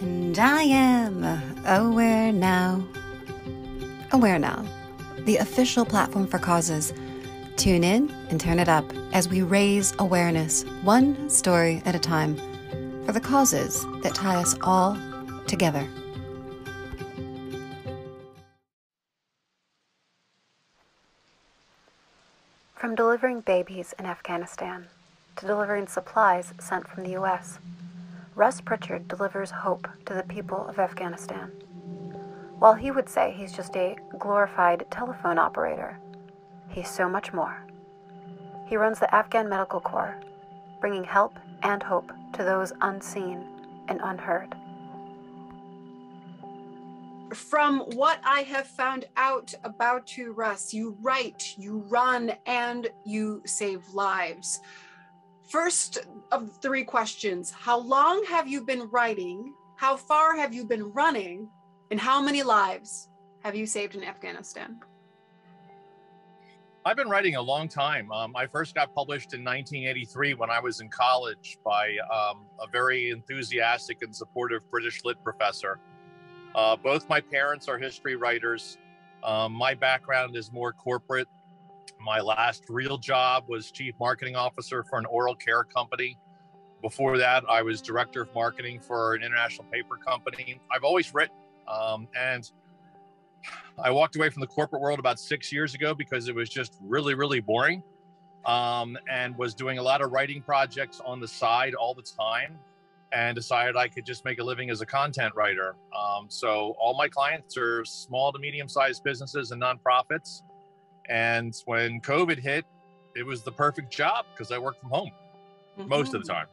And I am Aware Now. Aware Now, the official platform for causes. Tune in and turn it up as we raise awareness, one story at a time, for the causes that tie us all together. From delivering babies in Afghanistan to delivering supplies sent from the U.S., Russ Pritchard delivers hope to the people of Afghanistan. While he would say he's just a glorified telephone operator, he's so much more. He runs the Afghan Medical Corps, bringing help and hope to those unseen and unheard. From what I have found out about you, Russ, you write, you run, and you save lives. First of three questions How long have you been writing? How far have you been running? And how many lives have you saved in Afghanistan? I've been writing a long time. Um, I first got published in 1983 when I was in college by um, a very enthusiastic and supportive British lit professor. Uh, both my parents are history writers. Um, my background is more corporate my last real job was chief marketing officer for an oral care company. Before that, I was director of marketing for an international paper company. I've always written, um, and I walked away from the corporate world about six years ago because it was just really, really boring, um, and was doing a lot of writing projects on the side all the time, and decided I could just make a living as a content writer. Um, so all my clients are small to medium-sized businesses and nonprofits. And when COVID hit, it was the perfect job because I work from home mm-hmm. most of the time.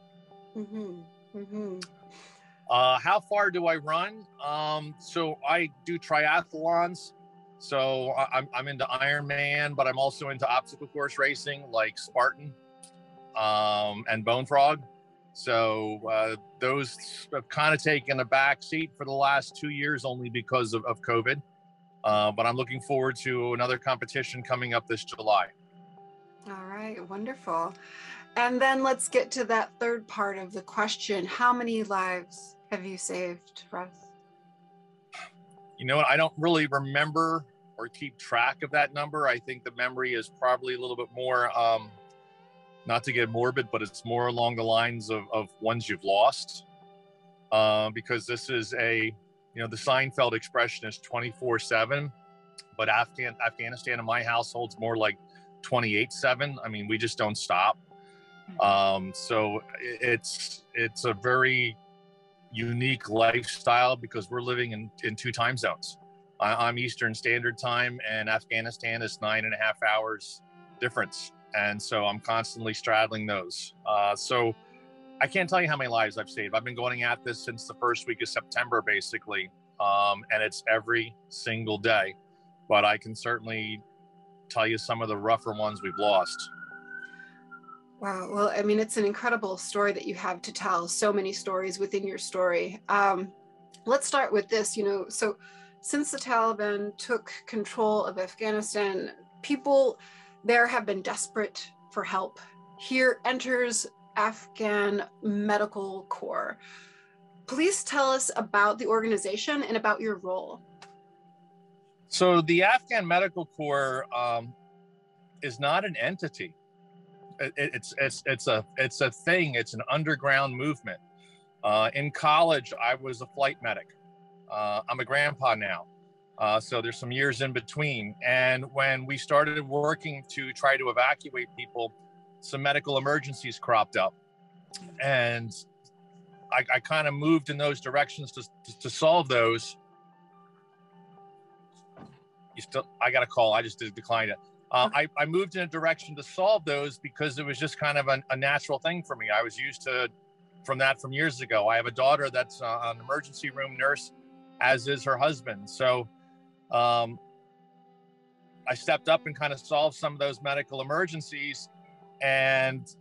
Mm-hmm. Mm-hmm. Uh, how far do I run? Um, so I do triathlons. So I, am I'm into Ironman, but I'm also into obstacle course racing like Spartan um, and Bone Frog. So uh, those have kind of taken a back seat for the last two years only because of, of COVID. Uh, but I'm looking forward to another competition coming up this July. All right, wonderful. And then let's get to that third part of the question. How many lives have you saved, Russ? You know what? I don't really remember or keep track of that number. I think the memory is probably a little bit more, um, not to get morbid, but it's more along the lines of, of ones you've lost. Uh, because this is a you know, the Seinfeld expression is 24 7, but Afghan, Afghanistan in my household's more like 28 7. I mean, we just don't stop. Hmm. Um, so it's it's a very unique lifestyle because we're living in, in two time zones. I, am Eastern Standard Time, and Afghanistan is nine and a half hours difference, and so I'm constantly straddling those. Uh, so I can't tell you how many lives I've saved. I've been going at this since the first week of September, basically, um, and it's every single day. But I can certainly tell you some of the rougher ones we've lost. Wow. Well, I mean, it's an incredible story that you have to tell. So many stories within your story. Um, let's start with this. You know, so since the Taliban took control of Afghanistan, people there have been desperate for help. Here enters Afghan Medical Corps. Please tell us about the organization and about your role. So, the Afghan Medical Corps um, is not an entity. It, it's it's it's a it's a thing. It's an underground movement. Uh, in college, I was a flight medic. Uh, I'm a grandpa now, uh, so there's some years in between. And when we started working to try to evacuate people, some medical emergencies cropped up. And I, I kind of moved in those directions to, to, to, solve those. You still, I got a call. I just declined it. Uh, I, I moved in a direction to solve those because it was just kind of an, a natural thing for me. I was used to from that from years ago. I have a daughter that's uh, an emergency room nurse, as is her husband. So um, I stepped up and kind of solved some of those medical emergencies and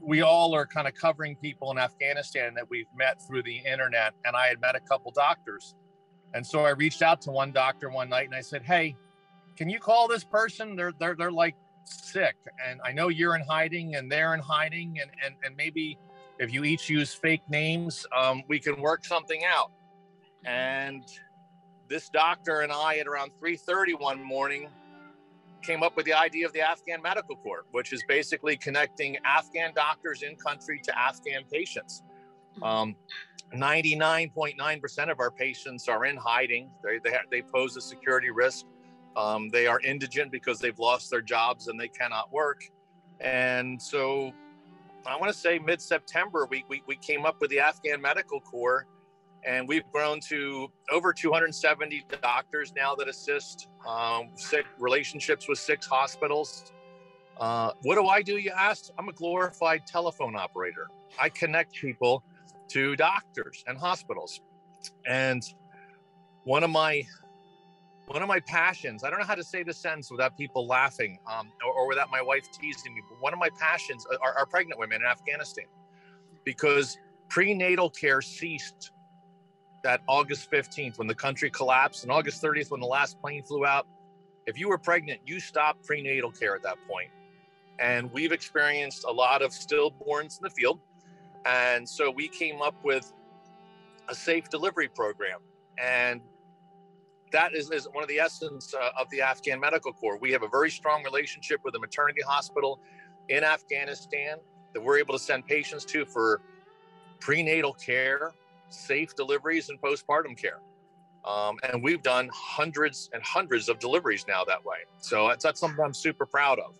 we all are kind of covering people in Afghanistan that we've met through the internet. And I had met a couple doctors. And so I reached out to one doctor one night and I said, Hey, can you call this person? They're they're they're like sick. And I know you're in hiding and they're in hiding. And and, and maybe if you each use fake names, um, we can work something out. And this doctor and I, at around 3:30 one morning, came up with the idea of the Afghan Medical Corps, which is basically connecting Afghan doctors in country to Afghan patients. 99.9% um, of our patients are in hiding. They, they, they pose a security risk. Um, they are indigent because they've lost their jobs and they cannot work. And so I want to say mid September, we, we, we came up with the Afghan Medical Corps and we've grown to over 270 doctors now that assist um, relationships with six hospitals. Uh, what do I do? You asked. I'm a glorified telephone operator. I connect people to doctors and hospitals, and one of my one of my passions. I don't know how to say this sentence without people laughing um, or, or, without my wife teasing me. But one of my passions are, are pregnant women in Afghanistan, because prenatal care ceased that August 15th when the country collapsed and August 30th when the last plane flew out. If you were pregnant, you stopped prenatal care at that point. And we've experienced a lot of stillborns in the field. And so we came up with a safe delivery program. And that is, is one of the essence uh, of the Afghan Medical Corps. We have a very strong relationship with a maternity hospital in Afghanistan that we're able to send patients to for prenatal care safe deliveries and postpartum care. Um, and we've done hundreds and hundreds of deliveries now that way. So that's, that's something I'm super proud of.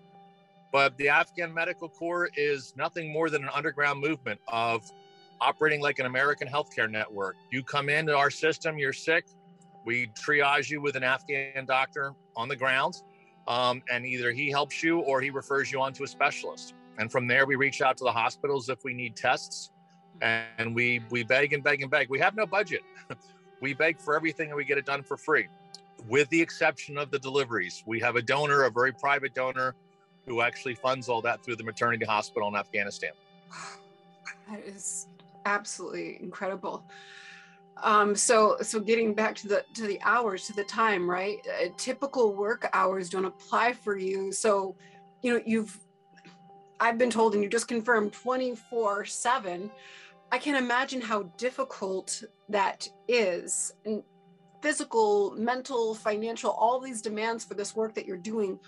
But the Afghan Medical Corps is nothing more than an underground movement of operating like an American healthcare network. You come into our system, you're sick, we triage you with an Afghan doctor on the ground, um, and either he helps you or he refers you on to a specialist. And from there, we reach out to the hospitals if we need tests and we we beg and beg and beg. We have no budget. we beg for everything and we get it done for free, with the exception of the deliveries. We have a donor, a very private donor, who actually funds all that through the maternity hospital in Afghanistan. That is absolutely incredible. Um, so so getting back to the to the hours to the time right uh, typical work hours don't apply for you so you know you've i've been told and you just confirmed 24 7 I can't imagine how difficult that is. And physical, mental, financial, all these demands for this work that you're doing.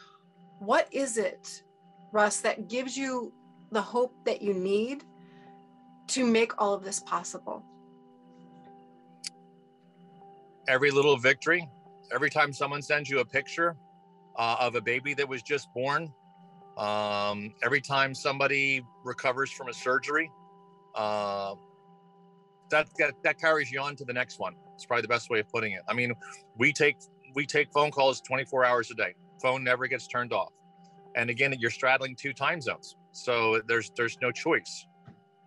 What is it, Russ, that gives you the hope that you need to make all of this possible? Every little victory, every time someone sends you a picture uh, of a baby that was just born, um, every time somebody recovers from a surgery, uh, that, that that carries you on to the next one. It's probably the best way of putting it. I mean, we take we take phone calls 24 hours a day. Phone never gets turned off. And again, you're straddling two time zones, so there's there's no choice.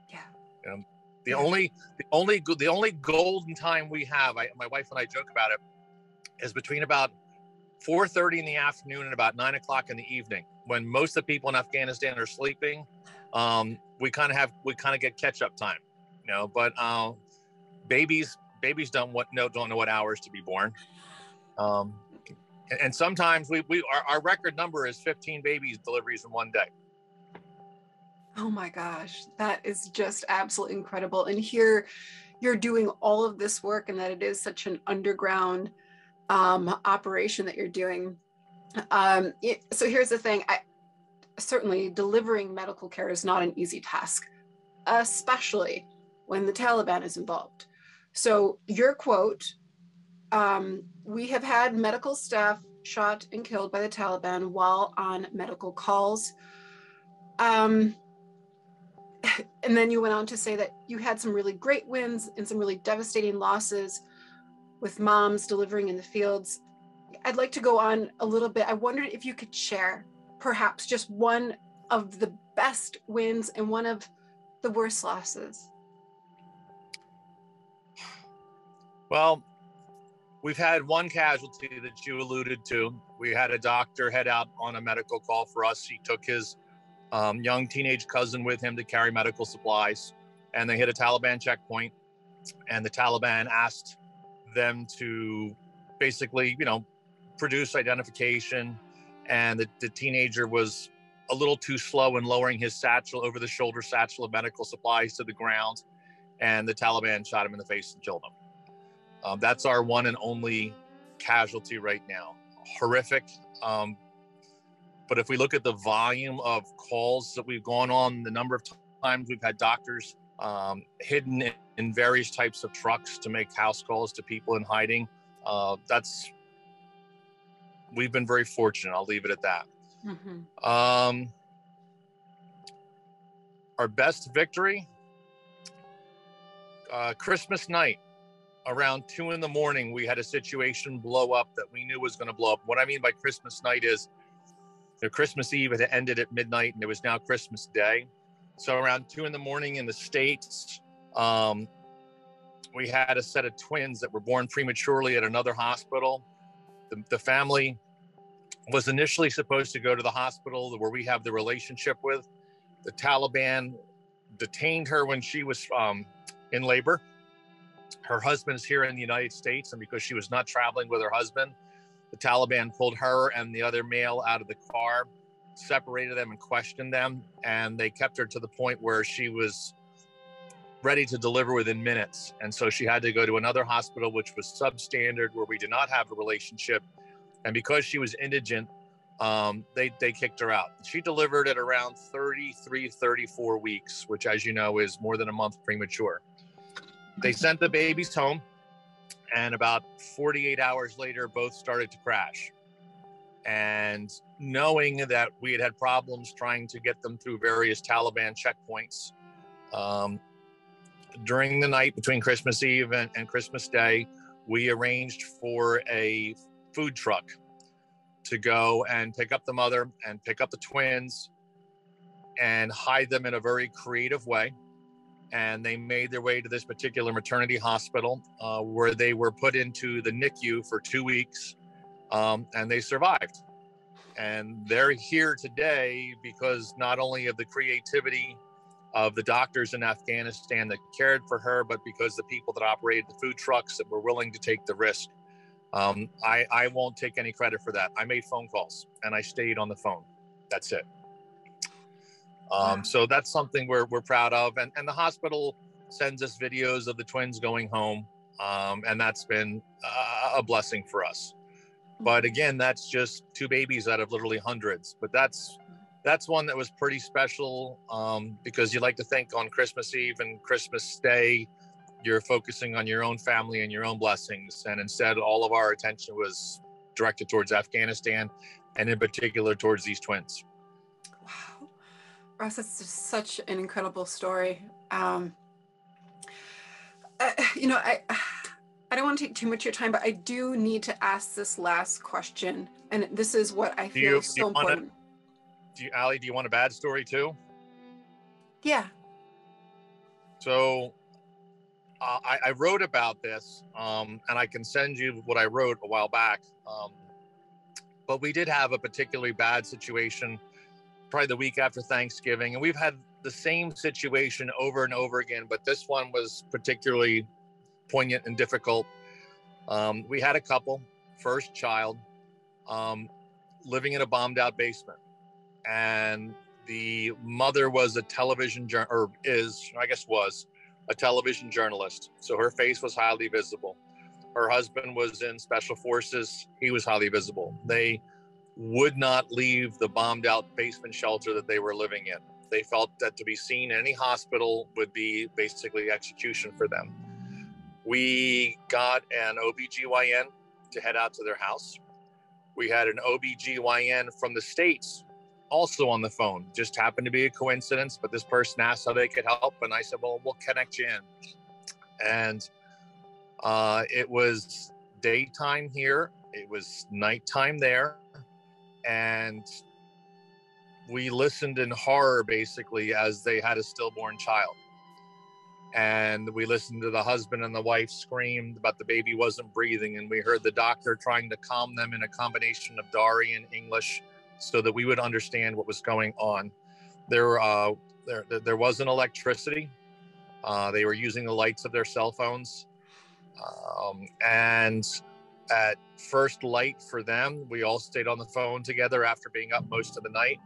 Yeah. You know, the yeah. only the only the only golden time we have, I, my wife and I joke about it, is between about 4:30 in the afternoon and about nine o'clock in the evening, when most of the people in Afghanistan are sleeping um, we kind of have we kind of get catch up time, you know. But uh, babies babies don't what no don't know what hours to be born. Um, and, and sometimes we we our, our record number is 15 babies deliveries in one day. Oh my gosh, that is just absolutely incredible. And here you're doing all of this work and that it is such an underground um, operation that you're doing. Um, so here's the thing. I, certainly delivering medical care is not an easy task, especially when the Taliban is involved. So, your quote um, We have had medical staff shot and killed by the Taliban while on medical calls. Um, and then you went on to say that you had some really great wins and some really devastating losses with moms delivering in the fields. I'd like to go on a little bit. I wondered if you could share perhaps just one of the best wins and one of the worst losses? Well, we've had one casualty that you alluded to. We had a doctor head out on a medical call for us. He took his um, young teenage cousin with him to carry medical supplies, and they hit a Taliban checkpoint. And the Taliban asked them to basically, you know, produce identification, and the, the teenager was a little too slow in lowering his satchel over the shoulder satchel of medical supplies to the ground and the taliban shot him in the face and killed him Um, that's our one and only casualty right now. Horrific. Um, but if we look at the volume of calls that we've gone on, the number of times we've had doctors um, hidden in, in, various types of trucks to make house calls to people in hiding, uh, that's we've been very fortunate. I'll leave it at that. Mm-hmm. Um, our best victory, uh, Christmas night, around two in the morning, we had a situation blow up that we knew was going to blow up. What I mean by Christmas night is the Christmas Eve had ended at midnight and it was now Christmas Day. So around two in the morning in the States, um, we had a set of twins that were born prematurely at another hospital. The, the family was initially supposed to go to the hospital where we have the relationship with. The Taliban detained her when she was um, in labor. Her husband is here in the United States, and because she was not traveling with her husband, the Taliban pulled her and the other male out of the car, separated them, and questioned them. And they kept her to the point where she was ready to deliver within minutes. And so she had to go to another hospital, which was substandard, where we did not have a relationship. And because she was indigent, um, they, they kicked her out. She delivered at around 33, 34 weeks, which, as you know, is more than a month premature. They sent the babies home, and about 48 hours later, both started to crash. And knowing that we had had problems trying to get them through various Taliban checkpoints um, during the night between Christmas Eve and, and Christmas Day, we arranged for a food truck to go and pick up the mother and pick up the twins and hide them in a very creative way. And they made their way to this particular maternity hospital uh, where they were put into the NICU for two weeks um, and they survived. And they're here today because not only of the creativity of the doctors in Afghanistan that cared for her, but because the people that operated the food trucks that were willing to take the risk um, I, I won't take any credit for that. I made phone calls and I stayed on the phone. That's it. Um, so that's something we're, we're proud of. And, and the hospital sends us videos of the twins going home. Um, and that's been uh, a blessing for us. But again, that's just two babies out of literally hundreds. But that's that's one that was pretty special um, because you like to think on Christmas Eve and Christmas Day, you're focusing on your own family and your own blessings. And instead, all of our attention was directed towards Afghanistan and in particular towards these twins. Wow. Russ, that's just such an incredible story. Um, uh, you know, I, I don't want to take too much of your time, but I do need to ask this last question. And this is what I feel you, so important. A, do you, Allie, do you want a bad story too? Yeah. So uh, I, I, wrote about this, um, and I can send you what I wrote a while back. Um, but we did have a particularly bad situation, probably the week after Thanksgiving, and we've had the same situation over and over again. But this one was particularly poignant and difficult. Um, we had a couple, first child, um, living in a bombed-out basement, and the mother was a television or is I guess was a television journalist, so her face was highly visible. Her husband was in special forces, he was highly visible. They would not leave the bombed out basement shelter that they were living in. They felt that to be seen in any hospital would be basically execution for them. We got an OBGYN to head out to their house. We had an OBGYN from the States also on the phone. Just happened to be a coincidence, but this person asked how they could help, and I said, "Well, we'll connect you in." And uh, it was daytime here. It was nighttime there, and we listened in horror basically as they had a stillborn child. And we listened to the husband and the wife scream about the baby wasn't breathing, and we heard the doctor trying to calm them in a combination of Dari and English so that we would understand what was going on. There, uh, there, there wasn't electricity. Uh, they were using the lights of their cell phones. Um, and at first light for them, we all stayed on the phone together after being up most of the night.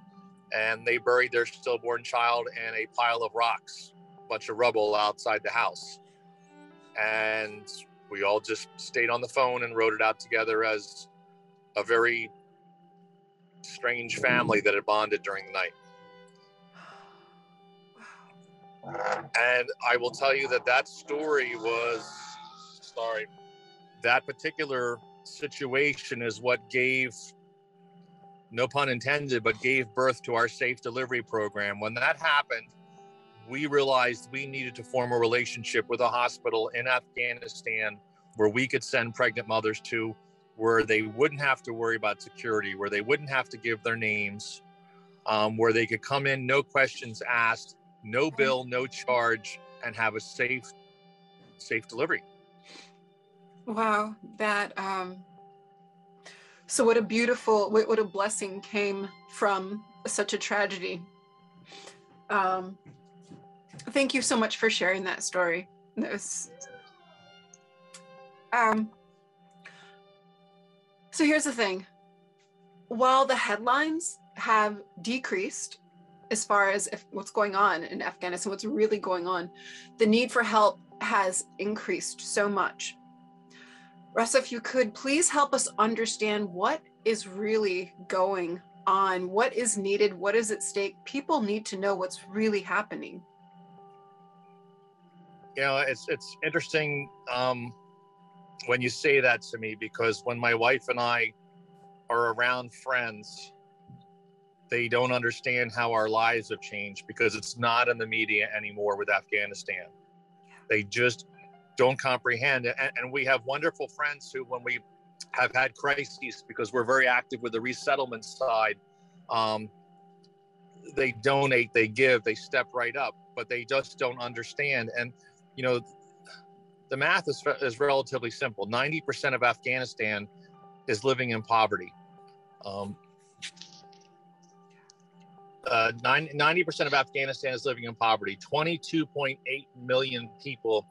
And they buried their stillborn child in a pile of rocks, bunch of rubble outside the house. And We all just stayed on the phone and wrote it out together as a very strange family that had bonded during the night. And I will tell you that that story was, sorry, that particular situation is what gave, no pun intended, but gave birth to our safe delivery program. When that happened, we realized we needed to form a relationship with a hospital in Afghanistan where we could send pregnant mothers to, where they wouldn't have to worry about security, where they wouldn't have to give their names, um, where they could come in, no questions asked, no bill, no charge, and have a safe, safe delivery. Wow, that um so what a beautiful what, a blessing came from such a tragedy. Um thank you so much for sharing that story. That was um so here's the thing. While the headlines have decreased as far as what's going on in Afghanistan, what's really going on, the need for help has increased so much. Russ, if you could please help us understand what is really going on, what is needed, what is at stake. People need to know what's really happening. You know, it's it's interesting um, when you say that to me because when my wife and I are around friends they don't understand how our lives have changed because it's not in the media anymore with Afghanistan. They just don't comprehend. And, and, we have wonderful friends who, when we have had crises, because we're very active with the resettlement side, um, they donate, they give, they step right up, but they just don't understand. And, you know, the math is, is relatively simple 90% of Afghanistan is living in poverty. Um, uh, 90% of Afghanistan is living in poverty. 22.8 million people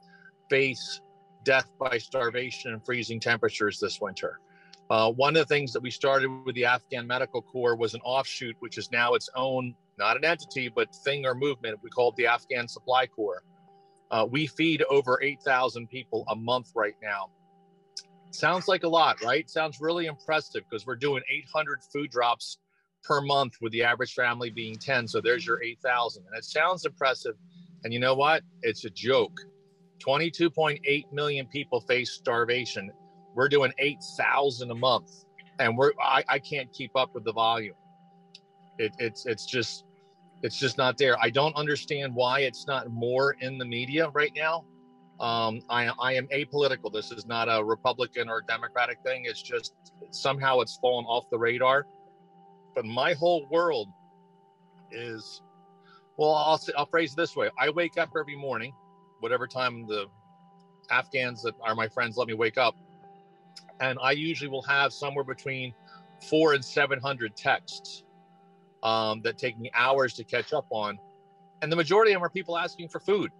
face death by starvation and freezing temperatures this winter. Uh, one of the things that we started with the Afghan Medical Corps was an offshoot, which is now its own, not an entity, but thing or movement. We call it the Afghan Supply Corps. Uh, we feed over 8,000 people a month right now. Sounds like a lot, right? Sounds really impressive because we're doing 800 food drops per month with the average family being 10 so there's your 8000 and it sounds impressive. And you know what? It's a joke. 22.8 million people face starvation. We're doing 8000 a month and we're I, I can't keep up with the volume. It, it's it's just it's just not there. I don't understand why it's not more in the media right now. Um, I, I am apolitical. This is not a republican or democratic thing. It's just somehow it's fallen off the radar. But my whole world is well I'll, I'll phrase it this way. I wake up every morning whatever time the afghans that are my friends let me wake up and i usually will have somewhere between four and 700 texts um, that take me hours to catch up on and the majority of them are people asking for food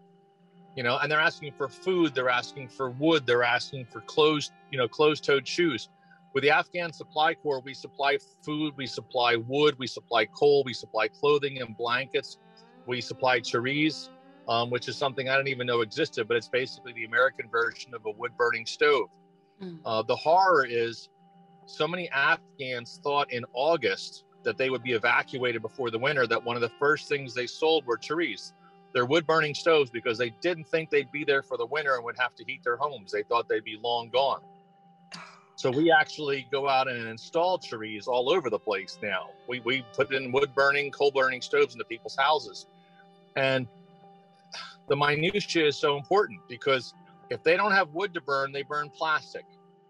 you know and they're asking for food they're asking for wood they're asking for closed you know closed-toed shoes with the Afghan Supply Corps, we supply food, we supply wood, we supply coal, we supply clothing and blankets, we supply charees, um, which is something I don't even know existed, but it's basically the American version of a wood burning stove. Mm. Uh, the horror is so many Afghans thought in August that they would be evacuated before the winter, that one of the first things they sold were charees. They're wood burning stoves because they didn't think they'd be there for the winter and would have to heat their homes. They thought they'd be long gone. So we actually go out and install trees all over the place now. We, we put in wood burning, coal burning stoves into people's houses. And the minutia is so important because if they don't have wood to burn, they burn plastic,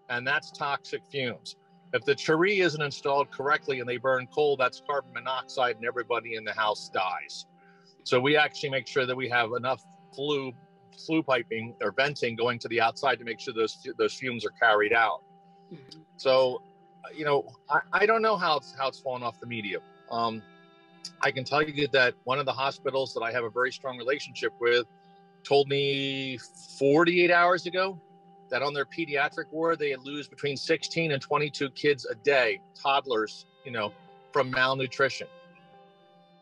and that's toxic fumes. If the tree isn't installed correctly and they burn coal, that's carbon monoxide, and everybody in the house dies. So we actually make sure that we have enough flue flue piping or venting going to the outside to make sure those those fumes are carried out. Mm-hmm. So, you know, I, I don't know how it's how it's fallen off the media. Um, I can tell you that one of the hospitals that I have a very strong relationship with told me 48 hours ago that on their pediatric ward they lose between 16 and 22 kids a day, toddlers, you know, from malnutrition.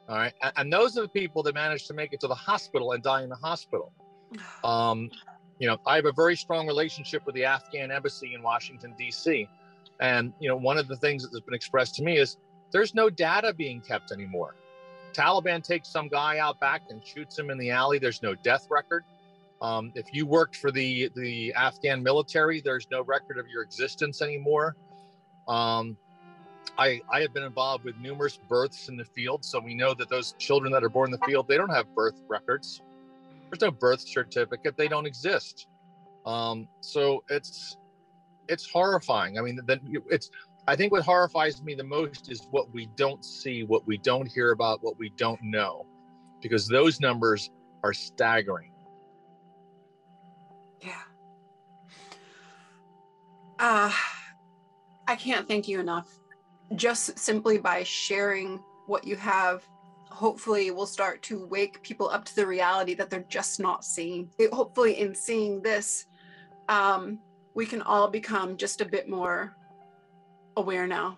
All right, and, those are the people that manage to make it to the hospital and die in the hospital. Um, you know, I have a very strong relationship with the Afghan embassy in Washington, D.C. And, you know, one of the things that has been expressed to me is there's no data being kept anymore. Taliban takes some guy out back and shoots him in the alley. There's no death record. Um, if you worked for the the Afghan military, there's no record of your existence anymore. Um, I, I have been involved with numerous births in the field, so we know that those children that are born in the field, they don't have birth records. There's no birth certificate; they don't exist. Um, so it's it's horrifying. I mean, it's. I think what horrifies me the most is what we don't see, what we don't hear about, what we don't know, because those numbers are staggering. Yeah. Uh, I can't thank you enough. Just simply by sharing what you have, hopefully will start to wake people up to the reality that they're just not seeing. It, hopefully, in seeing this, um, we can all become just a bit more aware now.